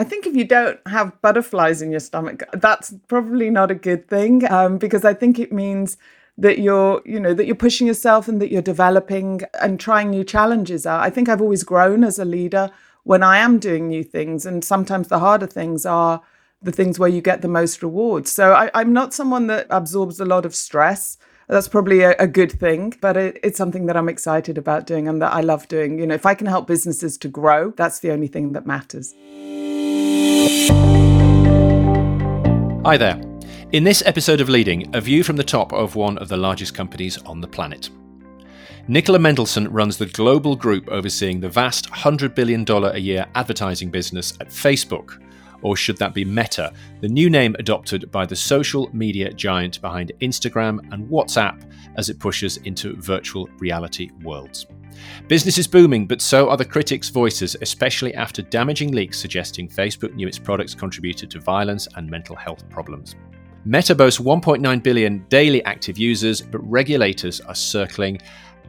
I think if you don't have butterflies in your stomach, that's probably not a good thing um, because I think it means that you're, you know, that you're pushing yourself and that you're developing and trying new challenges out. I think I've always grown as a leader when I am doing new things, and sometimes the harder things are the things where you get the most rewards. So I, I'm not someone that absorbs a lot of stress that's probably a, a good thing, but it, it's something that I'm excited about doing and that I love doing. You know, if I can help businesses to grow, that's the only thing that matters. Hi there. In this episode of Leading, a view from the top of one of the largest companies on the planet. Nicola Mendelsohn runs the global group overseeing the vast $100 billion a year advertising business at Facebook, or should that be Meta, the new name adopted by the social media giant behind Instagram and WhatsApp as it pushes into virtual reality worlds? Business is booming, but so are the critics' voices, especially after damaging leaks suggesting Facebook knew its products contributed to violence and mental health problems. Meta boasts 1.9 billion daily active users, but regulators are circling,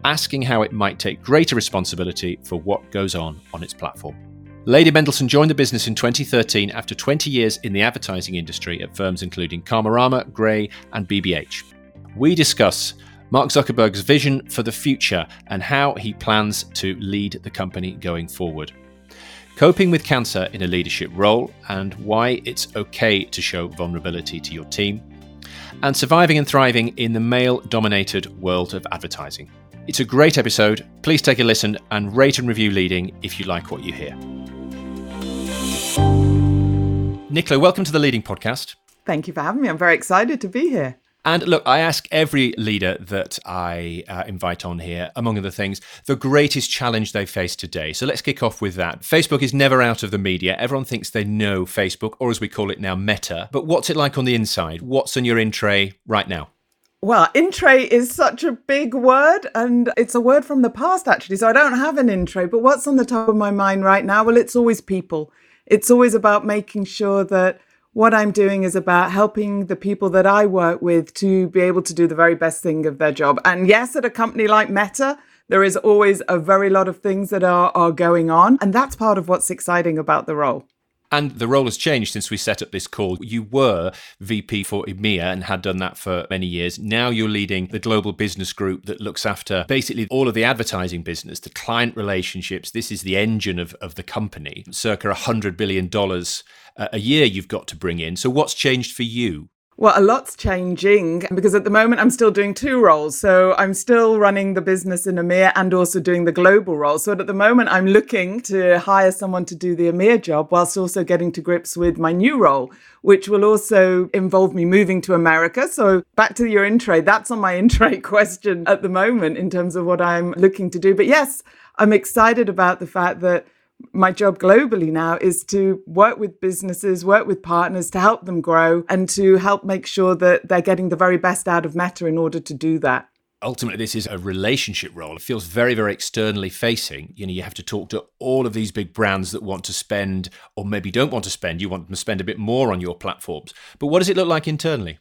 asking how it might take greater responsibility for what goes on on its platform. Lady Mendelsohn joined the business in 2013 after 20 years in the advertising industry at firms including Karmarama, Grey, and BBH. We discuss Mark Zuckerberg's vision for the future and how he plans to lead the company going forward. Coping with cancer in a leadership role and why it's okay to show vulnerability to your team. And surviving and thriving in the male dominated world of advertising. It's a great episode. Please take a listen and rate and review Leading if you like what you hear. Nicola, welcome to the Leading Podcast. Thank you for having me. I'm very excited to be here. And look, I ask every leader that I uh, invite on here, among other things, the greatest challenge they face today. So let's kick off with that. Facebook is never out of the media. Everyone thinks they know Facebook, or as we call it now, Meta. But what's it like on the inside? What's on your in tray right now? Well, intro is such a big word, and it's a word from the past, actually. So I don't have an intro. But what's on the top of my mind right now? Well, it's always people it's always about making sure that what I'm doing is about helping the people that I work with to be able to do the very best thing of their job. And yes, at a company like Meta, there is always a very lot of things that are, are going on. And that's part of what's exciting about the role. And the role has changed since we set up this call. You were VP for EMEA and had done that for many years. Now you're leading the global business group that looks after basically all of the advertising business, the client relationships. This is the engine of, of the company. Circa $100 billion uh, a year you've got to bring in. So, what's changed for you? Well, a lot's changing because at the moment I'm still doing two roles. So I'm still running the business in EMEA and also doing the global role. So at the moment I'm looking to hire someone to do the EMEA job whilst also getting to grips with my new role, which will also involve me moving to America. So back to your in tray, that's on my in tray question at the moment in terms of what I'm looking to do. But yes, I'm excited about the fact that my job globally now is to work with businesses, work with partners to help them grow and to help make sure that they're getting the very best out of Meta in order to do that. Ultimately, this is a relationship role. It feels very, very externally facing. You know, you have to talk to all of these big brands that want to spend or maybe don't want to spend. You want them to spend a bit more on your platforms. But what does it look like internally?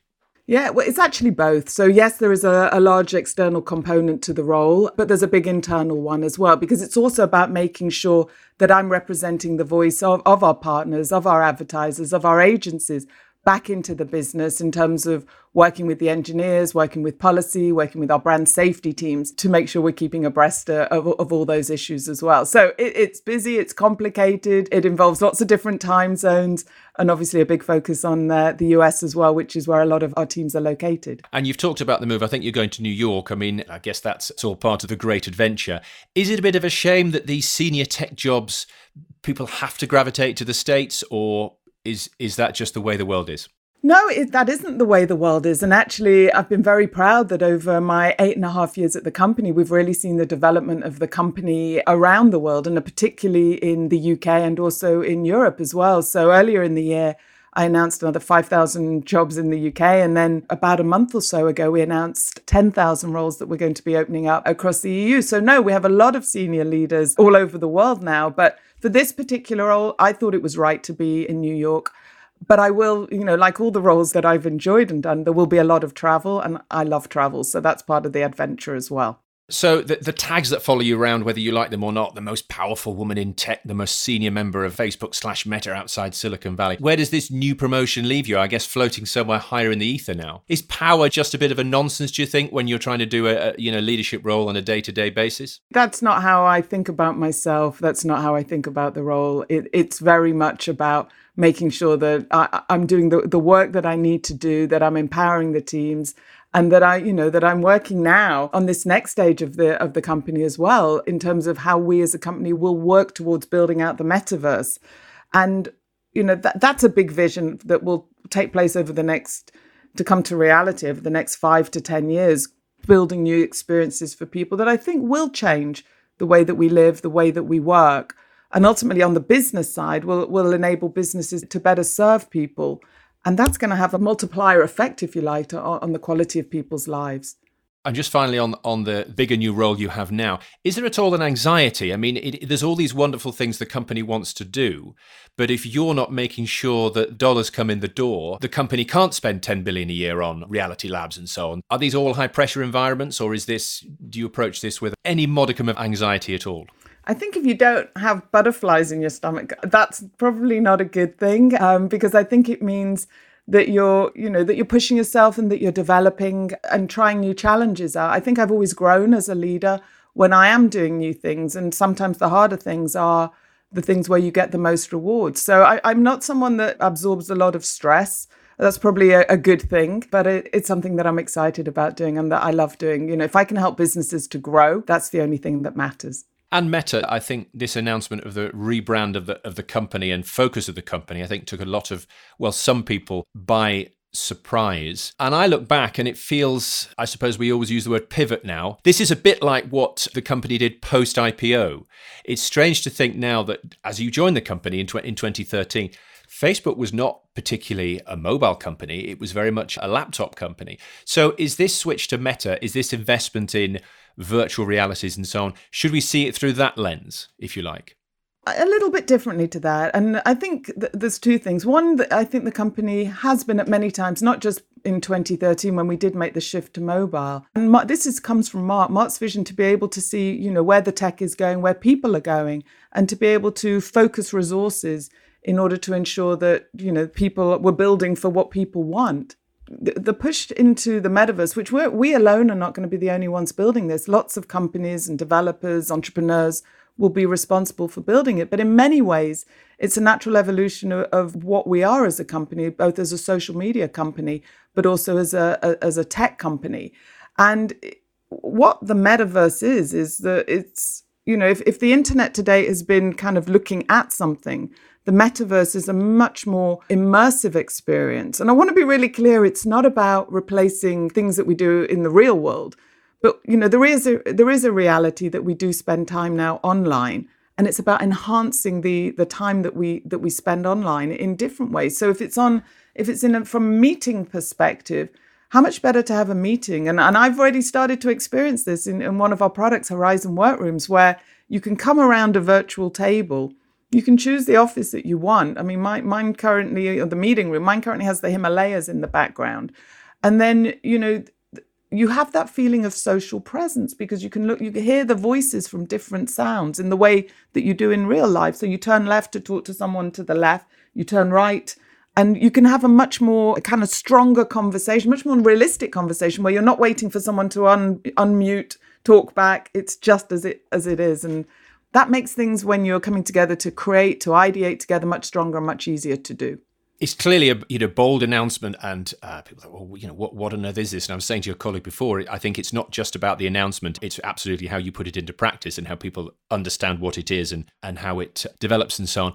Yeah, well, it's actually both. So, yes, there is a, a, large external component to the role, but there's a big internal one as well, because it's also about making sure that I'm representing the voice of, of our partners, of our advertisers, of our agencies back into the business in terms of working with the engineers, working with policy, working with our brand safety teams to make sure we're keeping abreast uh, of, of all those issues as well. So it, it's busy, it's complicated, it involves lots of different time zones, and obviously a big focus on uh, the US as well, which is where a lot of our teams are located. And you've talked about the move. I think you're going to New York. I mean, I guess that's all part of the great adventure. Is it a bit of a shame that these senior tech jobs people have to gravitate to the states or is is that just the way the world is? No, it, that isn't the way the world is. And actually, I've been very proud that over my eight and a half years at the company, we've really seen the development of the company around the world, and uh, particularly in the UK and also in Europe as well. So earlier in the year, I announced another 5,000 jobs in the UK. And then about a month or so ago, we announced 10,000 roles that we're going to be opening up across the EU. So, no, we have a lot of senior leaders all over the world now. But for this particular role, I thought it was right to be in New York. But I will, you know, like all the roles that I've enjoyed and done, there will be a lot of travel, and I love travel. So that's part of the adventure as well. So the, the tags that follow you around, whether you like them or not, the most powerful woman in tech, the most senior member of Facebook slash Meta outside Silicon Valley. Where does this new promotion leave you? I guess floating somewhere higher in the ether now. Is power just a bit of a nonsense? Do you think when you're trying to do a, a you know leadership role on a day to day basis? That's not how I think about myself. That's not how I think about the role. It, it's very much about making sure that I, I'm doing the, the work that I need to do, that I'm empowering the teams and that I, you know, that I'm working now on this next stage of the of the company as well in terms of how we as a company will work towards building out the metaverse. And you know, that that's a big vision that will take place over the next to come to reality over the next 5 to 10 years, building new experiences for people that I think will change the way that we live, the way that we work. And ultimately on the business side will will enable businesses to better serve people and that's going to have a multiplier effect, if you like, on the quality of people's lives. And just finally on on the bigger new role you have now, is there at all an anxiety? I mean, it, there's all these wonderful things the company wants to do, but if you're not making sure that dollars come in the door, the company can't spend 10 billion a year on reality labs and so on. Are these all high pressure environments, or is this? Do you approach this with any modicum of anxiety at all? I think if you don't have butterflies in your stomach, that's probably not a good thing um, because I think it means that you're, you know, that you're pushing yourself and that you're developing and trying new challenges out. I think I've always grown as a leader when I am doing new things, and sometimes the harder things are the things where you get the most rewards. So I, am not someone that absorbs a lot of stress. That's probably a, a good thing, but it, it's something that I'm excited about doing and that I love doing. You know, if I can help businesses to grow, that's the only thing that matters. And Meta, I think this announcement of the rebrand of the of the company and focus of the company, I think took a lot of well, some people by surprise. And I look back and it feels, I suppose we always use the word pivot now. This is a bit like what the company did post IPO. It's strange to think now that as you joined the company in, tw- in 2013, Facebook was not particularly a mobile company, it was very much a laptop company. So is this switch to Meta, is this investment in virtual realities and so on. Should we see it through that lens, if you like? a little bit differently to that. And I think th- there's two things. One, I think the company has been at many times, not just in 2013 when we did make the shift to mobile. And Mark, this is comes from Mark. Mark's vision to be able to see, you know, where the tech is going, where people are going, and to be able to focus resources in order to ensure that, you know, people were building for what people want the push into the metaverse, which we're, we alone are not going to be the only ones building this. Lots of companies and developers, entrepreneurs will be responsible for building it. But in many ways, it's a natural evolution of, of what we are as a company, both as a social media company, but also as a, a as a tech company. And what the metaverse is, is that it's you know, if, if the internet today has been kind of looking at something, the metaverse is a much more immersive experience. And I want to be really clear it's not about replacing things that we do in the real world. But you know, there is a there is a reality that we do spend time now online. And it's about enhancing the the time that we that we spend online in different ways. So if it's on if it's in a, from a meeting perspective, how much better to have a meeting? And, and I've already started to experience this in, in one of our products, Horizon Workrooms, where you can come around a virtual table. You can choose the office that you want. I mean, my, mine currently, or the meeting room, mine currently has the Himalayas in the background. And then, you know, you have that feeling of social presence because you can look, you can hear the voices from different sounds in the way that you do in real life. So you turn left to talk to someone to the left, you turn right and you can have a much more kind of stronger conversation, much more realistic conversation where you're not waiting for someone to un- unmute, talk back. It's just as it as it is, and that makes things when you're coming together to create, to ideate together, much stronger and much easier to do it's clearly a you know bold announcement, and uh, people thought, well, you know, what what on earth is this? And I was saying to your colleague before, I think it's not just about the announcement; it's absolutely how you put it into practice and how people understand what it is and and how it develops and so on.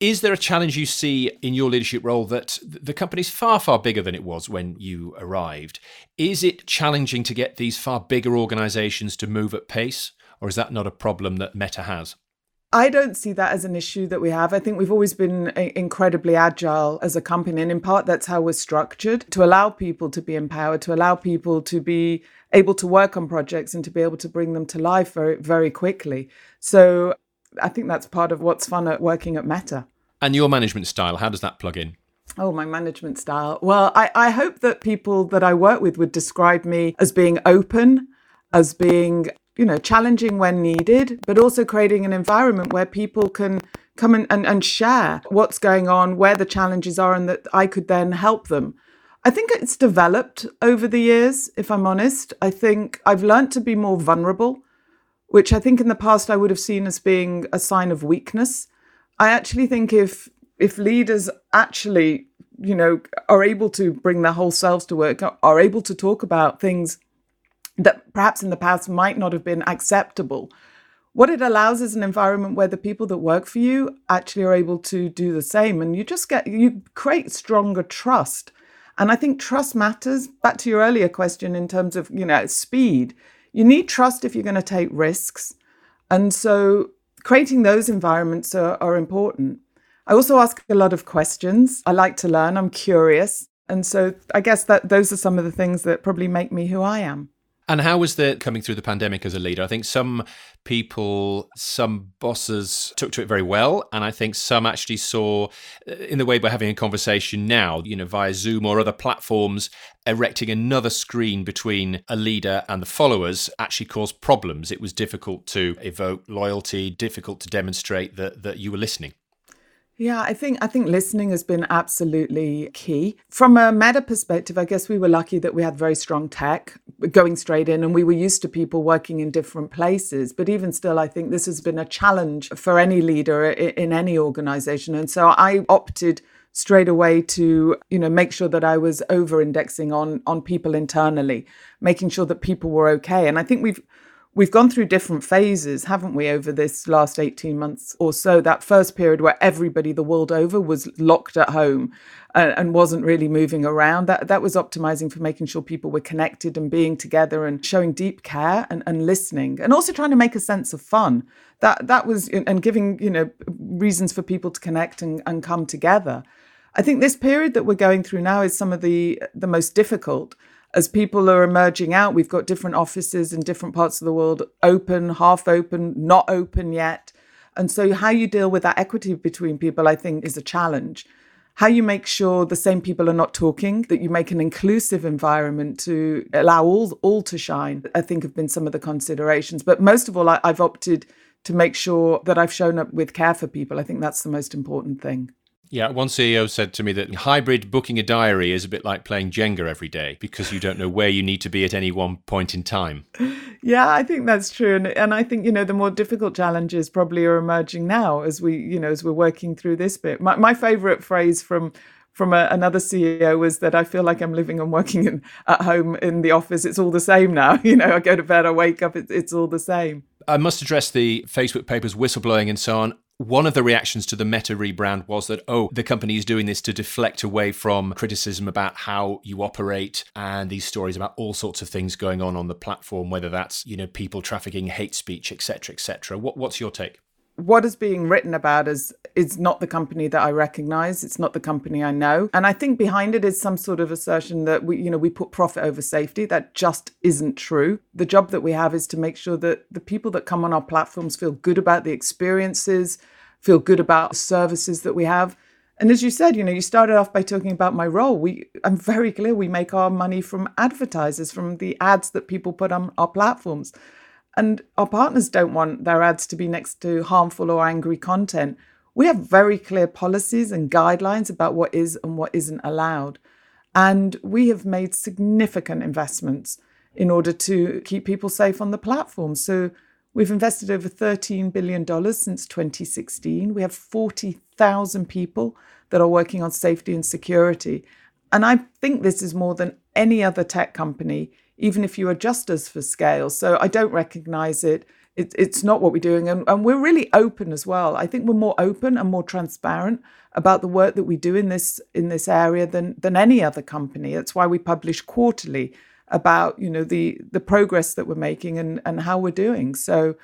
Is there a challenge you see in your leadership role that the company's far, far bigger than it was when you arrived? Is it challenging to get these far bigger organizations to move at pace, or is that not a problem that Meta has? I don't see that as an issue that we have. I think we've always been incredibly agile as a company. And in part, that's how we're structured to allow people to be empowered, to allow people to be able to work on projects and to be able to bring them to life very, very quickly. So I think that's part of what's fun at working at Meta. And your management style, how does that plug in? Oh, my management style. Well, I, I hope that people that I work with would describe me as being open, as being you know, challenging when needed, but also creating an environment where people can come and, and, and share what's going on, where the challenges are, and that I could then help them. I think it's developed over the years, if I'm honest. I think I've learned to be more vulnerable, which I think in the past I would have seen as being a sign of weakness. I actually think if if leaders actually, you know, are able to bring their whole selves to work, are able to talk about things that perhaps in the past might not have been acceptable, what it allows is an environment where the people that work for you actually are able to do the same and you just get you create stronger trust. And i think trust matters. Back to your earlier question in terms of you know speed. You need trust if you're going to take risks. And so creating those environments are, are important. I also ask a lot of questions. I like to learn. I'm curious. And so i guess that those are some of the things that probably make me who i am and how was the coming through the pandemic as a leader? I think some people, some bosses took to it very well, and I think some actually saw, uh, in the way we're having a conversation now, you know, via Zoom or other platforms, erecting another screen between a leader and the followers actually caused problems. It was difficult to evoke loyalty, difficult to demonstrate that that you were listening. Yeah, I think I think listening has been absolutely key. From a meta perspective, I guess we were lucky that we had very strong tech going straight in and we were used to people working in different places. But even still, I think this has been a challenge for any leader in any organization. And so I opted straight away to you know make sure that I was over indexing on on people internally, making sure that people were okay. And I think we've we've gone through different phases, haven't we, over this last 18 months or so? That first period where everybody the world over was locked at home and, and, wasn't really moving around, that, that was optimizing for making sure people were connected and being together and showing deep care and, and listening and also trying to make a sense of fun. That, that was, and giving, you know, reasons for people to connect and, and come together. I think this period that we're going through now is some of the the most difficult as people are emerging out, we've got different offices in different parts of the world open, half open, not open yet. And so, how you deal with that equity between people, I think, is a challenge. How you make sure the same people are not talking, that you make an inclusive environment to allow all, all to shine, I think have been some of the considerations. But most of all, I, I've opted to make sure that I've shown up with care for people. I think that's the most important thing. Yeah, one CEO said to me that hybrid booking a diary is a bit like playing Jenga every day because you don't know where you need to be at any one point in time. Yeah, I think that's true, and and I think you know the more difficult challenges probably are emerging now as we you know as we're working through this bit. My my favorite phrase from from a, another CEO was that I feel like I'm living and working in, at home in the office. It's all the same now. You know, I go to bed, I wake up, it, it's all the same. I must address the Facebook papers, whistleblowing, and so on one of the reactions to the Meta rebrand was that, oh, the company is doing this to deflect away from criticism about how you operate and these stories about all sorts of things going on on the platform, whether that's, you know, people trafficking, hate speech, etc., etc. What, what's your take? What is being written about is is not the company that I recognize. It's not the company I know. And I think behind it is some sort of assertion that we, you know, we put profit over safety. That just isn't true. The job that we have is to make sure that the people that come on our platforms feel good about the experiences, feel good about the services that we have. And as you said, you know, you started off by talking about my role. We I'm very clear we make our money from advertisers, from the ads that people put on our platforms. And our partners don't want their ads to be next to harmful or angry content. We have very clear policies and guidelines about what is and what isn't allowed. And we have made significant investments in order to keep people safe on the platform. So we've invested over $13 billion since 2016. We have 40,000 people that are working on safety and security. And I think this is more than any other tech company even if you adjust us for scale. So I don't recognize it. it it's not what we're doing. And, and we're really open as well. I think we're more open and more transparent about the work that we do in this in this area than than any other company. That's why we publish quarterly about, you know, the the progress that we're making and, and how we're doing. So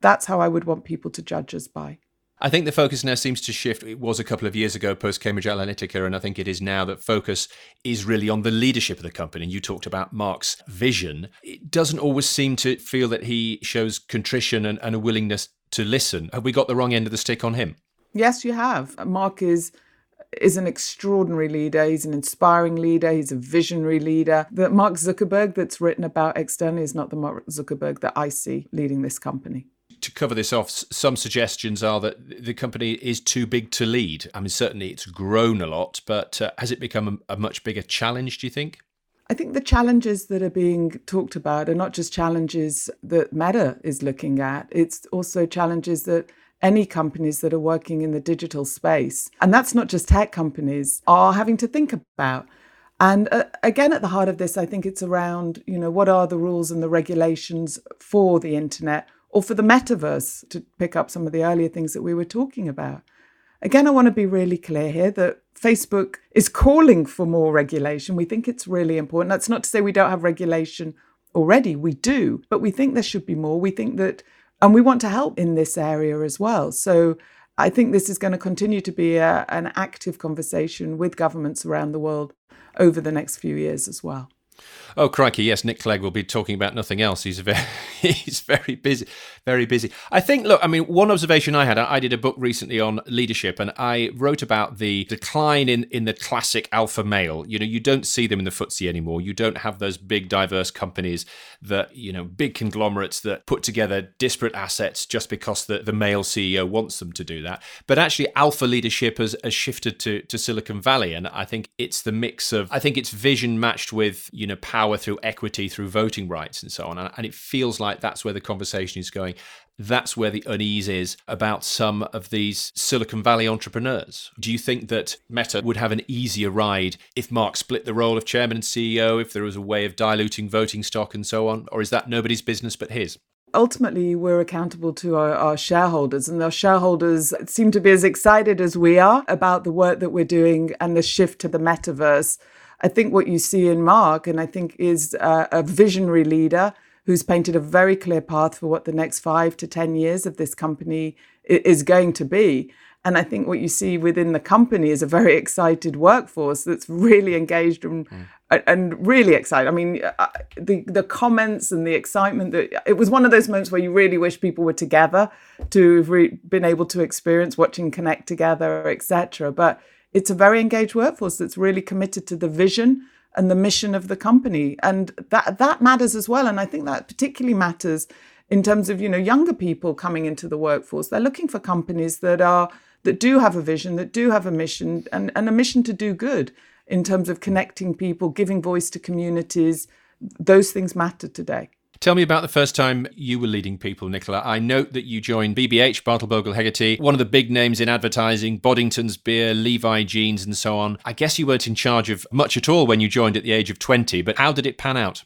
that's how I would want people to judge us by. I think the focus now seems to shift. It was a couple of years ago post Cambridge Analytica, and I think it is now that focus is really on the leadership of the company. You talked about Mark's vision. It doesn't always seem to feel that he shows contrition and, and a willingness to listen. Have we got the wrong end of the stick on him? Yes, you have. Mark is is an extraordinary leader. He's an inspiring leader. He's a visionary leader. The Mark Zuckerberg that's written about externally is not the Mark Zuckerberg that I see leading this company to cover this off, some suggestions are that the company is too big to lead. I mean, certainly it's grown a lot, but uh, has it become a, a, much bigger challenge, do you think? I think the challenges that are being talked about are not just challenges that Meta is looking at, it's also challenges that any companies that are working in the digital space, and that's not just tech companies, are having to think about. And uh, again, at the heart of this, I think it's around, you know, what are the rules and the regulations for the internet or for the metaverse, to pick up some of the earlier things that we were talking about. Again, I want to be really clear here that Facebook is calling for more regulation. We think it's really important. That's not to say we don't have regulation already, we do, but we think there should be more. We think that and we want to help in this area as well. So I think this is going to continue to be a, an active conversation with governments around the world over the next few years as well. Oh crikey! Yes, Nick Clegg will be talking about nothing else. He's very, he's very busy, very busy. I think. Look, I mean, one observation I had. I did a book recently on leadership, and I wrote about the decline in in the classic alpha male. You know, you don't see them in the FTSE anymore. You don't have those big diverse companies that you know, big conglomerates that put together disparate assets just because the the male CEO wants them to do that. But actually, alpha leadership has, has shifted to to Silicon Valley, and I think it's the mix of. I think it's vision matched with you know power power through equity, through voting rights, and so on. And it feels like that's where the conversation is going. That's where the unease is about some of these Silicon Valley entrepreneurs. Do you think that Meta would have an easier ride if Mark split the role of chairman and CEO, if there was a way of diluting voting stock and so on? Or is that nobody's business but his? ultimately we're accountable to our, our, shareholders and our shareholders seem to be as excited as we are about the work that we're doing and the shift to the metaverse I think what you see in Mark, and I think is a, a visionary leader who's painted a very clear path for what the next five to 10 years of this company is going to be. And I think what you see within the company is a very excited workforce that's really engaged and, mm. and really excited. I mean, uh, the the comments and the excitement that it was one of those moments where you really wish people were together to have re- been able to experience watching Connect together, etc. But it's a very engaged workforce that's really committed to the vision and the mission of the company. And that that matters as well. And i think that particularly matters in terms of you know younger people coming into the workforce. They're looking for companies that are that do have a vision that do have a mission and, and a mission to do good in terms of connecting people giving voice to communities. Those things matter today Tell me about the first time you were leading people, Nicola. I note that you joined BBH, Bartle Bogle Hegarty, one of the big names in advertising, Boddington's Beer, Levi Jeans, and so on. I guess you weren't in charge of much at all when you joined at the age of 20, but how did it pan out?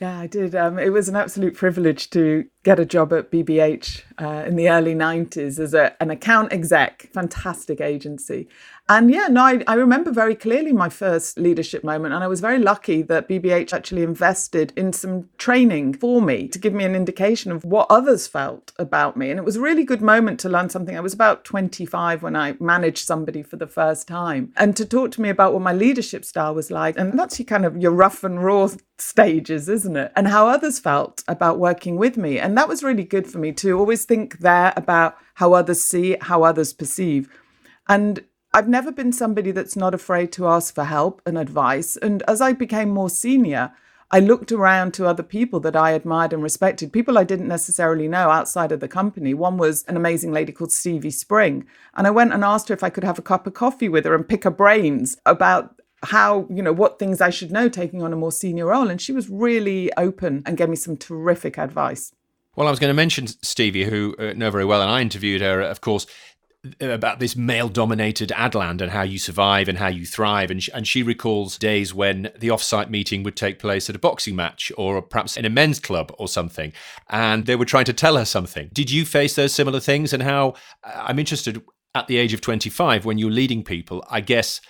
Yeah, I did. Um, it was an absolute privilege to get a job at BBH uh, in the early 90s as a, an account exec, fantastic agency. And yeah, no, I, I, remember very clearly my first leadership moment. And I was very lucky that BBH actually invested in some training for me to give me an indication of what others felt about me. And it was a really good moment to learn something. I was about 25 when I managed somebody for the first time and to talk to me about what my leadership style was like. And that's your kind of your rough and raw stages, isn't it? And how others felt about working with me. And that was really good for me to always think there about how others see, how others perceive. And I've never been somebody that's not afraid to ask for help and advice. And as I became more senior, I looked around to other people that I admired and respected, people I didn't necessarily know outside of the company. One was an amazing lady called Stevie Spring. And I went and asked her if I could have a cup of coffee with her and pick her brains about how, you know, what things I should know taking on a more senior role. And she was really open and gave me some terrific advice. Well, I was going to mention Stevie, who uh, know very well, and I interviewed her, of course, about this male dominated Adland and how you survive and how you thrive. And she, and she recalls days when the off-site meeting would take place at a boxing match or perhaps in a men's club or something. And they were trying to tell her something. Did you face those similar things? And how I'm interested at the age of 25 when you're leading people, I guess.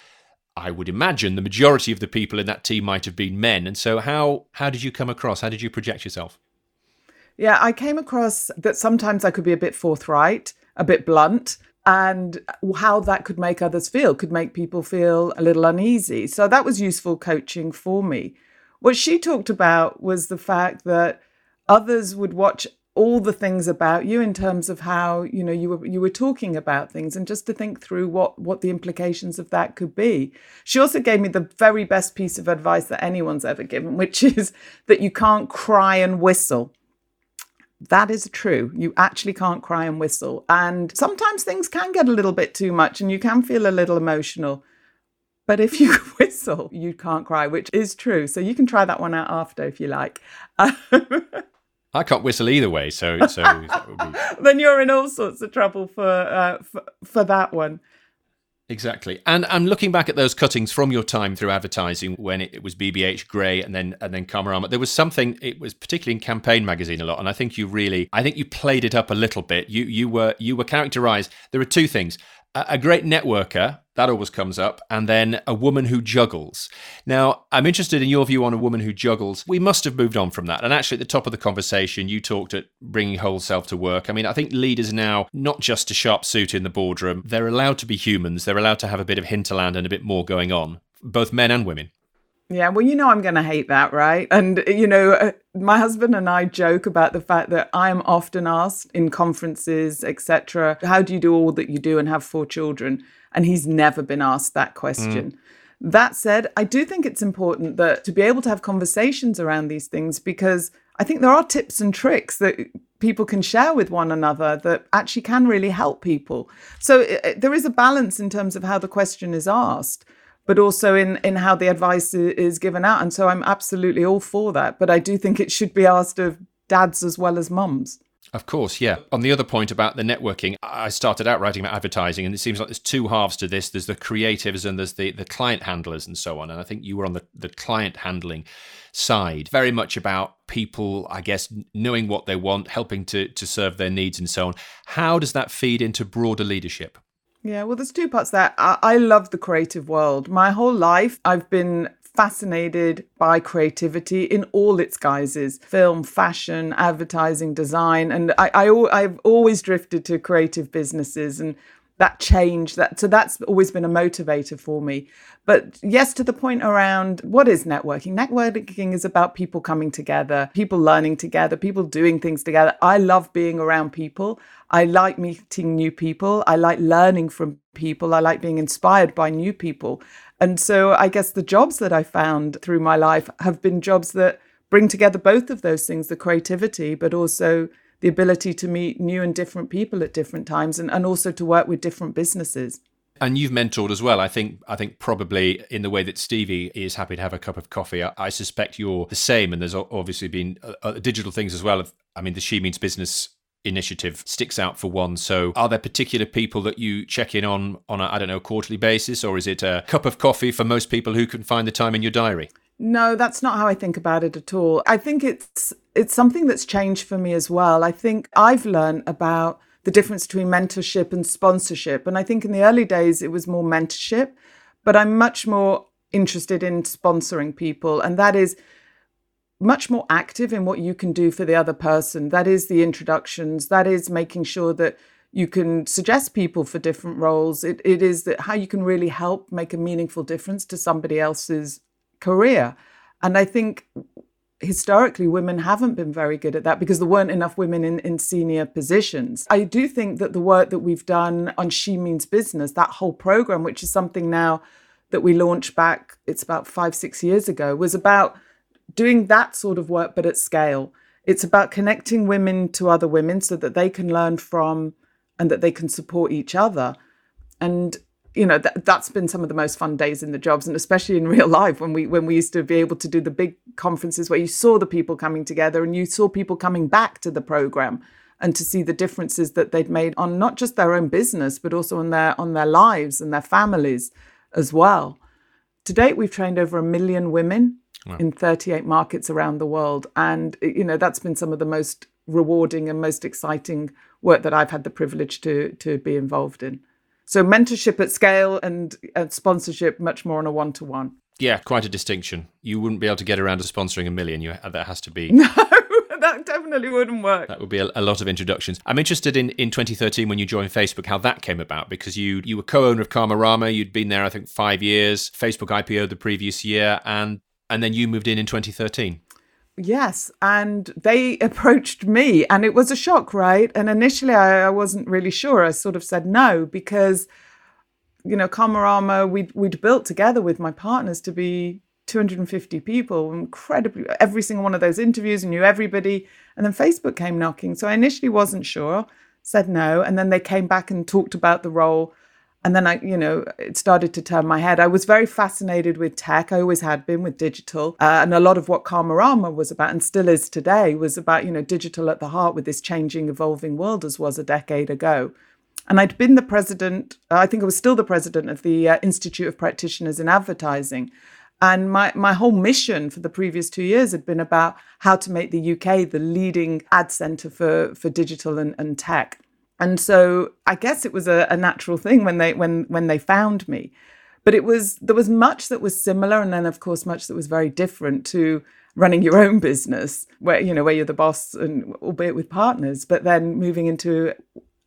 I would imagine the majority of the people in that team might have been men. And so how how did you come across? How did you project yourself? Yeah, I came across that sometimes I could be a bit forthright, a bit blunt, and how that could make others feel, could make people feel a little uneasy. So that was useful coaching for me. What she talked about was the fact that others would watch all the things about you in terms of how you know you were you were talking about things and just to think through what what the implications of that could be she also gave me the very best piece of advice that anyone's ever given which is that you can't cry and whistle that is true. You actually can't cry and whistle. And sometimes things can get a little bit too much and you can feel a little emotional. But if you whistle, you can't cry, which is true. So you can try that one out after if you like. I can't whistle either way, so so be... then you're in all sorts of trouble for, uh, for for that one. Exactly, and I'm looking back at those cuttings from your time through advertising when it, it was BBH Grey and then and then Karmarama. There was something. It was particularly in Campaign magazine a lot, and I think you really, I think you played it up a little bit. You you were you were characterised. There are two things: a, great networker that always comes up. And then a woman who juggles. Now, I'm interested in your view on a woman who juggles. We must have moved on from that. And actually, at the top of the conversation, you talked at bringing whole self to work. I mean, I think leaders now, not just a sharp suit in the boardroom, they're allowed to be humans. They're allowed to have a bit of hinterland and a bit more going on, both men and women. Yeah, well, you know, I'm going to hate that, right? And, you know, uh, my husband and I joke about the fact that I am often asked in conferences, etc., how do you do all that you do and have four children? and he's never been asked that question. Mm. That said, I do think it's important that to be able to have conversations around these things because I think there are tips and tricks that people can share with one another that actually can really help people. So it, there is a balance in terms of how the question is asked, but also in in how the advice is given out. And so I'm absolutely all for that, but I do think it should be asked of dads as well as mums. Of course, yeah. On the other point about the networking, I started out writing about advertising, and it seems like there's two halves to this. There's the creatives and there's the, the client handlers and so on. And I think you were on the, the client handling side, very much about people, I guess, knowing what they want, helping to, to serve their needs and so on. How does that feed into broader leadership? Yeah, well, there's two parts there. I, I love the creative world. My whole life, I've been fascinated by creativity in all its guises film, fashion, advertising, design. And I, I, I've always drifted to creative businesses and that change that so that's always been a motivator for me. But yes to the point around what is networking? Networking is about people coming together people learning together people doing things together. I love being around people. I like meeting new people. I like learning from people. I like being inspired by new people. And so I guess the jobs that I found through my life have been jobs that bring together both of those things the creativity, but also the ability to meet new and different people at different times and, and also to work with different businesses. And you've mentored as well. I think. I think probably in the way that Stevie is happy to have a cup of coffee. I, I suspect you're the same. And there's obviously been uh, uh digital things as well. I mean, the She Means Business initiative sticks out for one. So, are there particular people that you check in on on a I don't know quarterly basis, or is it a cup of coffee for most people who can find the time in your diary? No, that's not how I think about it at all. I think it's it's something that's changed for me as well. I think I've learned about the difference between mentorship and sponsorship, and I think in the early days it was more mentorship, but I'm much more interested in sponsoring people, and that is much more active in what you can do for the other person. That is the introductions, that is making sure that you can suggest people for different roles. It, it is that how you can really help make a meaningful difference to somebody else's career. And I think historically women haven't been very good at that because there weren't enough women in, in senior positions. I do think that the work that we've done on She Means Business, that whole program, which is something now that we launched back, it's about five, six years ago, was about doing that sort of work, but at scale. It's about connecting women to other women so that they can learn from and that they can support each other. And you know that that's been some of the most fun days in the jobs and especially in real life when we when we used to be able to do the big conferences where you saw the people coming together and you saw people coming back to the program and to see the differences that they'd made on not just their own business but also on their on their lives and their families as well to date we've trained over a million women wow. in 38 markets around the world. And, you know, that's been some of the most rewarding and most exciting work that I've had the privilege to, to be involved in. So mentorship at scale and, and sponsorship much more on a one to one. Yeah, quite a distinction. You wouldn't be able to get around to sponsoring a million. You, uh, that has to be. No, that definitely wouldn't work. That would be a, a, lot of introductions. I'm interested in, in 2013 when you joined Facebook, how that came about because you you were co-owner of Karmarama. You'd been there, I think, five years. Facebook IPO the previous year, and and then you moved in in 2013. Yes. And they approached me, and it was a shock, right? And initially, I, I wasn't really sure. I sort of said no because, you know, Karmarama, we'd, we'd built together with my partners to be 250 people, incredibly, every single one of those interviews, knew everybody. And then Facebook came knocking. So I initially wasn't sure, said no. And then they came back and talked about the role. And then I, you know, it started to turn my head. I was very fascinated with tech. I always had been with digital. Uh, and a lot of what Karmarama was about, and still is today, was about, you know, digital at the heart with this changing, evolving world as was a decade ago. And I'd been the president, I think I was still the president of the uh, Institute of Practitioners in Advertising. And my, my whole mission for the previous two years had been about how to make the UK the leading ad center for, for digital and, and tech. And so I guess it was a, a natural thing when they when when they found me. But it was there was much that was similar and then of course much that was very different to running your own business where you know where you're the boss and albeit with partners, but then moving into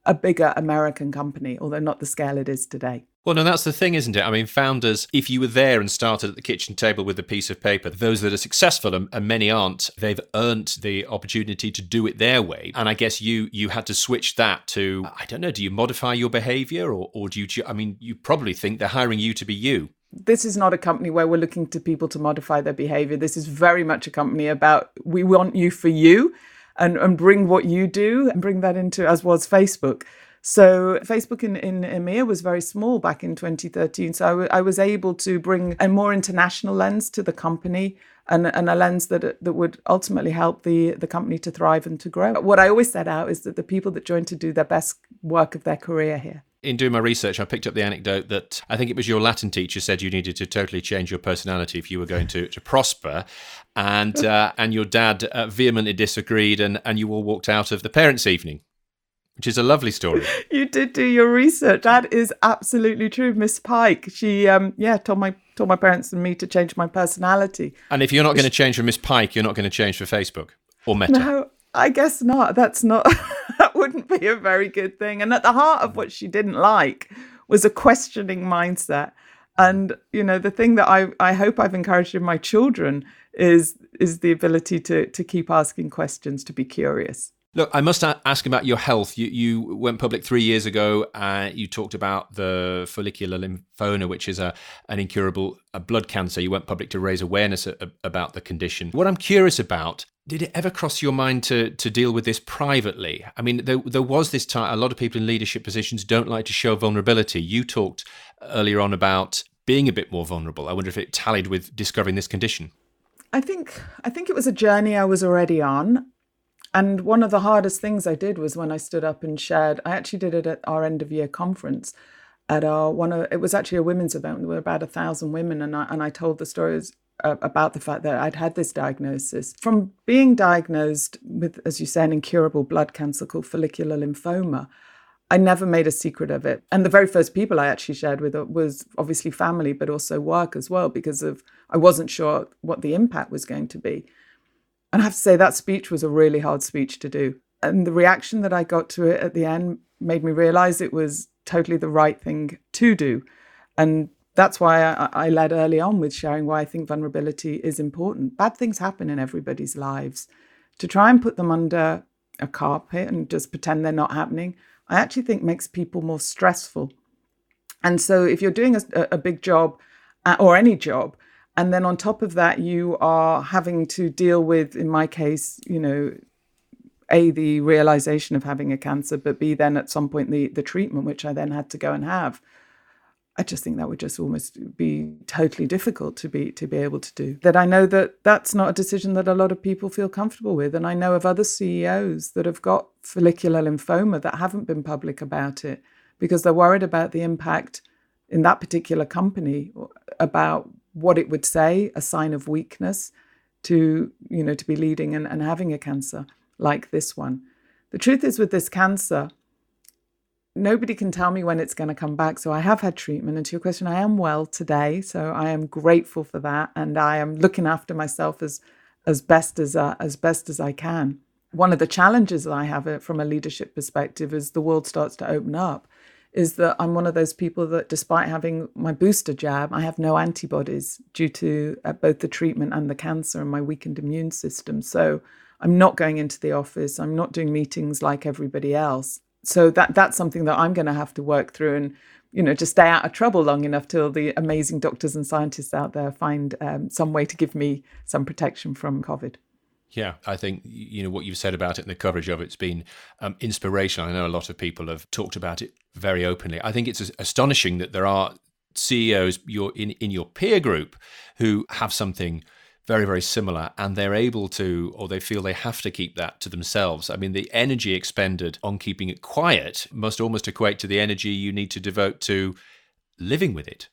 a bigger American company, although not the scale it is today. Well, no, that's the thing, isn't it? I mean, founders, if you were there and started at the kitchen table with a piece of paper, those that are successful, and, and many aren't, they've earned the opportunity to do it their way. And I guess you you had to switch that to, I don't know, do you modify your behavior or, or do you, I mean, you probably think they're hiring you to be you this is not a company where we're looking to people to modify their behavior. This is very much a company about we want you for you and, and bring what you do and bring that into, as was Facebook. So Facebook in, in EMEA was very small back in 2013. So I, w- I was able to bring a more international lens to the company and, and a lens that that would ultimately help the, the company to thrive and to grow. What I always set out is that the people that join to do their best work of their career here. In doing my research, I picked up the anecdote that I think it was your Latin teacher said you needed to totally change your personality if you were going to, to prosper, and uh, and your dad uh, vehemently disagreed, and, and you all walked out of the parents' evening which is a lovely story. you did do your research. That is absolutely true. Miss Pike, she um yeah, told my told my parents and me to change my personality. And if you're not going to change for Miss Pike, you're not going to change for Facebook or Meta. No, I guess not. That's not that wouldn't be a very good thing. And at the heart of what she didn't like was a questioning mindset. And you know, the thing that I, I hope I've encouraged in my children is is the ability to to keep asking questions, to be curious. Look, I must ask about your health. You, you went public three years ago. Uh, you talked about the follicular lymphoma, which is a an incurable a blood cancer. You went public to raise awareness a, a, about the condition. What I'm curious about did it ever cross your mind to to deal with this privately? I mean, there, there was this time. A lot of people in leadership positions don't like to show vulnerability. You talked earlier on about being a bit more vulnerable. I wonder if it tallied with discovering this condition. I think I think it was a journey I was already on. And one of the hardest things I did was when I stood up and shared. I actually did it at our end of year conference. At our one of it was actually a women's event. There were about a thousand women, and I and I told the stories uh, about the fact that I'd had this diagnosis from being diagnosed with, as you say, an incurable blood cancer called follicular lymphoma. I never made a secret of it. And the very first people I actually shared with was obviously family, but also work as well, because of I wasn't sure what the impact was going to be. And I have to say, that speech was a really hard speech to do. And the reaction that I got to it at the end made me realize it was totally the right thing to do. And that's why I, I, led early on with sharing why I think vulnerability is important. Bad things happen in everybody's lives. To try and put them under a carpet and just pretend they're not happening, I actually think makes people more stressful. And so if you're doing a, a big job uh, or any job, and then on top of that you are having to deal with in my case you know a the realization of having a cancer but b then at some point the the treatment which i then had to go and have. I just think that would just almost be totally difficult to be to be able to do. That i know that that's not a decision that a lot of people feel comfortable with. And i know of other ceos that have got follicular lymphoma that haven't been public about it because they're worried about the impact in that particular company about what it would say, a sign of weakness to, you know, to be leading and, and having a cancer like this one. The truth is with this cancer, nobody can tell me when it's going to come back. So I have had treatment. And to your question, I am well today. So I am grateful for that. And I am looking after myself as as best as uh, as best as I can. One of the challenges that I have uh, from a leadership perspective is the world starts to open up is that I'm one of those people that, despite having my booster jab, I have no antibodies due to uh, both the treatment and the cancer and my weakened immune system. So I'm not going into the office. I'm not doing meetings like everybody else. So that that's something that I'm going to have to work through and you know just stay out of trouble long enough till the amazing doctors and scientists out there find um, some way to give me some protection from COVID. Yeah, I think you know what you've said about it and the coverage of it's been um, inspirational. I know a lot of people have talked about it very openly. I think it's astonishing that there are CEOs your in in your peer group who have something very very similar and they're able to or they feel they have to keep that to themselves. I mean, the energy expended on keeping it quiet must almost equate to the energy you need to devote to living with it.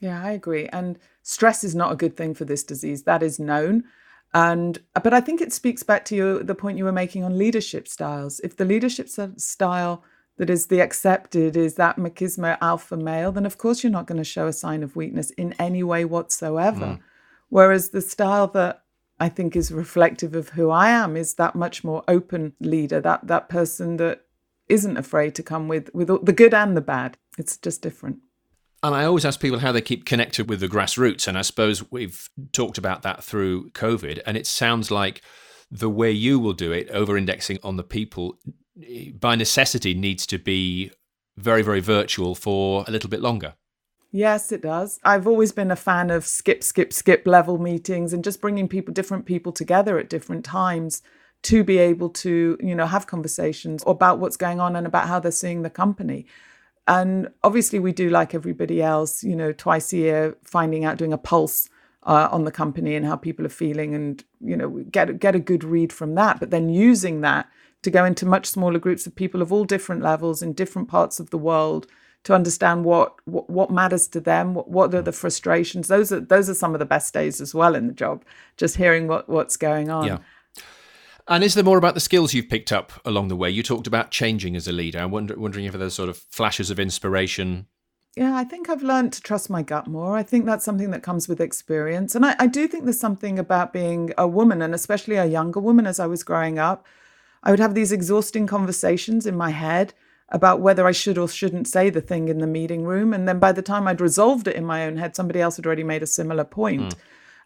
Yeah, I agree. And stress is not a good thing for this disease. That is known. And but I think it speaks back to you the point you were making on leadership styles. If the leadership style that is the accepted is that machismo alpha male, then of course you're not going to show a sign of weakness in any way whatsoever. Mm. Whereas the style that I think is reflective of who I am is that much more open leader, that that person that isn't afraid to come with with the good and the bad. It's just different. And I always ask people how they keep connected with the grassroots. And I suppose we've talked about that through COVID. And it sounds like the way you will do it, over indexing on the people, eh, by necessity needs to be very, very virtual for a little bit longer. Yes, it does. I've always been a fan of skip, skip, skip level meetings and just bringing people, different people together at different times to be able to, you know, have conversations about what's going on and about how they're seeing the company. And obviously, we do like everybody else, you know, twice a year, finding out, doing a pulse uh, on the company and how people are feeling, and you know, get get a good read from that. But then using that to go into much smaller groups of people of all different levels in different parts of the world to understand what what, what matters to them, what, what are the frustrations. Those are those are some of the best days as well in the job. Just hearing what what's going on. Yeah. And is there more about the skills you've picked up along the way? You talked about changing as a leader. I'm wonder, wondering if there's sort of flashes of inspiration. Yeah, I think I've learned to trust my gut more. I think that's something that comes with experience. And I, I do think there's something about being a woman, and especially a younger woman as I was growing up. I would have these exhausting conversations in my head about whether I should or shouldn't say the thing in the meeting room. And then by the time I'd resolved it in my own head, somebody else had already made a similar point. Mm.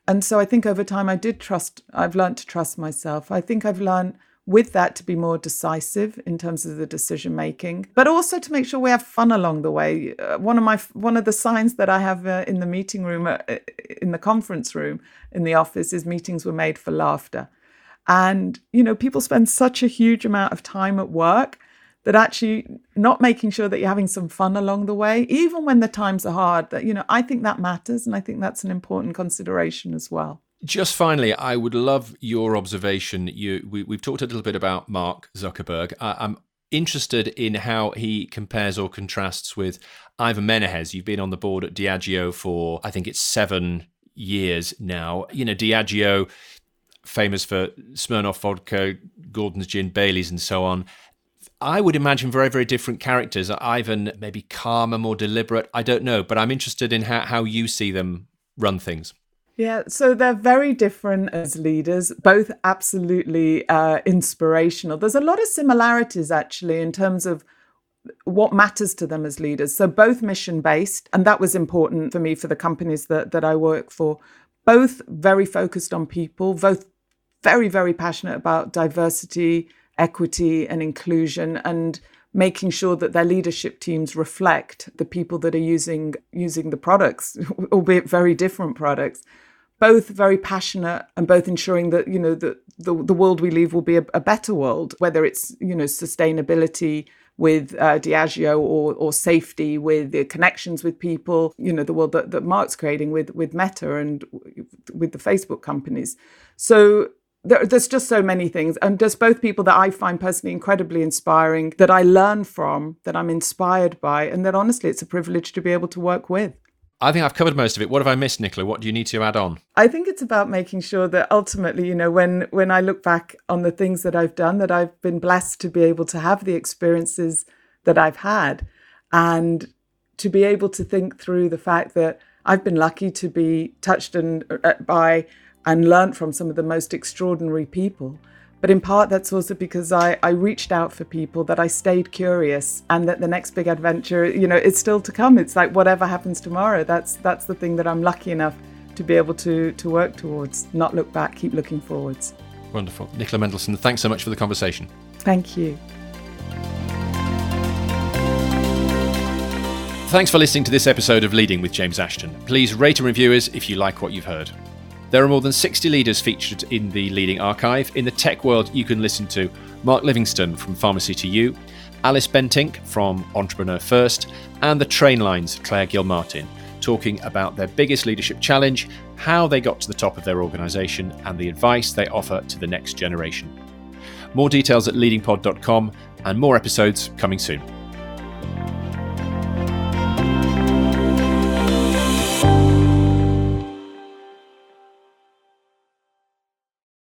And so I think over time I did trust, I've learned to trust myself. I think I've learned with that to be more decisive in terms of the decision making but also to make sure we have fun along the way uh, one of my one of the signs that i have uh, in the meeting room uh, in the conference room in the office is meetings were made for laughter and you know people spend such a huge amount of time at work that actually not making sure that you're having some fun along the way, even when the times are hard, that, you know, I think that matters. And I think that's an important consideration as well. Just finally, I would love your observation. You, we, have talked a little bit about Mark Zuckerberg. I, I'm interested in how he compares or contrasts with Ivan Menezes. You've been on the board at Diageo for, I think it's seven years now. You know, Diageo, famous for Smirnoff vodka, Gordon's gin, Bailey's, and so on. I would imagine very, very different characters. Ivan, maybe calmer, more deliberate. I don't know, but I'm interested in how, how you see them run things. Yeah, so they're very different as leaders, both absolutely uh, inspirational. There's a lot of similarities actually in terms of what matters to them as leaders. So both mission based, and that was important for me for the companies that that I work for. Both very focused on people, both very very passionate about diversity, equity and inclusion and making sure that their leadership teams reflect the people that are using using the products albeit very different products both very passionate and both ensuring that you know that the, the world we leave will be a, a better world whether it's you know sustainability with uh, Diageo or, or safety with the connections with people, you know, the world that, that Mark's creating with, with Meta and with the Facebook companies. So there, there's just so many things. And there's both people that I find personally incredibly inspiring, that I learn from, that I'm inspired by, and that honestly, it's a privilege to be able to work with. I think I've covered most of it. What have I missed, Nicola? What do you need to add on? I think it's about making sure that ultimately, you know, when when I look back on the things that I've done, that I've been blessed to be able to have the experiences that I've had, and to be able to think through the fact that I've been lucky to be touched and uh, by and learned from some of the most extraordinary people. But in part, that's also because I, I reached out for people, that I stayed curious, and that the next big adventure, you know, it's still to come. It's like whatever happens tomorrow. That's that's the thing that I'm lucky enough to be able to to work towards. Not look back, keep looking forwards. Wonderful, Nicola Mendelsohn. Thanks so much for the conversation. Thank you. Thanks for listening to this episode of Leading with James Ashton. Please rate and review us if you like what you've heard. There are more than 60 leaders featured in the Leading Archive. In the tech world, you can listen to Mark Livingstone from Pharmacy to You, Alice Bentinck from Entrepreneur First, and the Trainline's Clare Gilmartin, talking about their biggest leadership challenge, how they got to the top of their organisation, and the advice they offer to the next generation. More details at leadingpod.com and more episodes coming soon.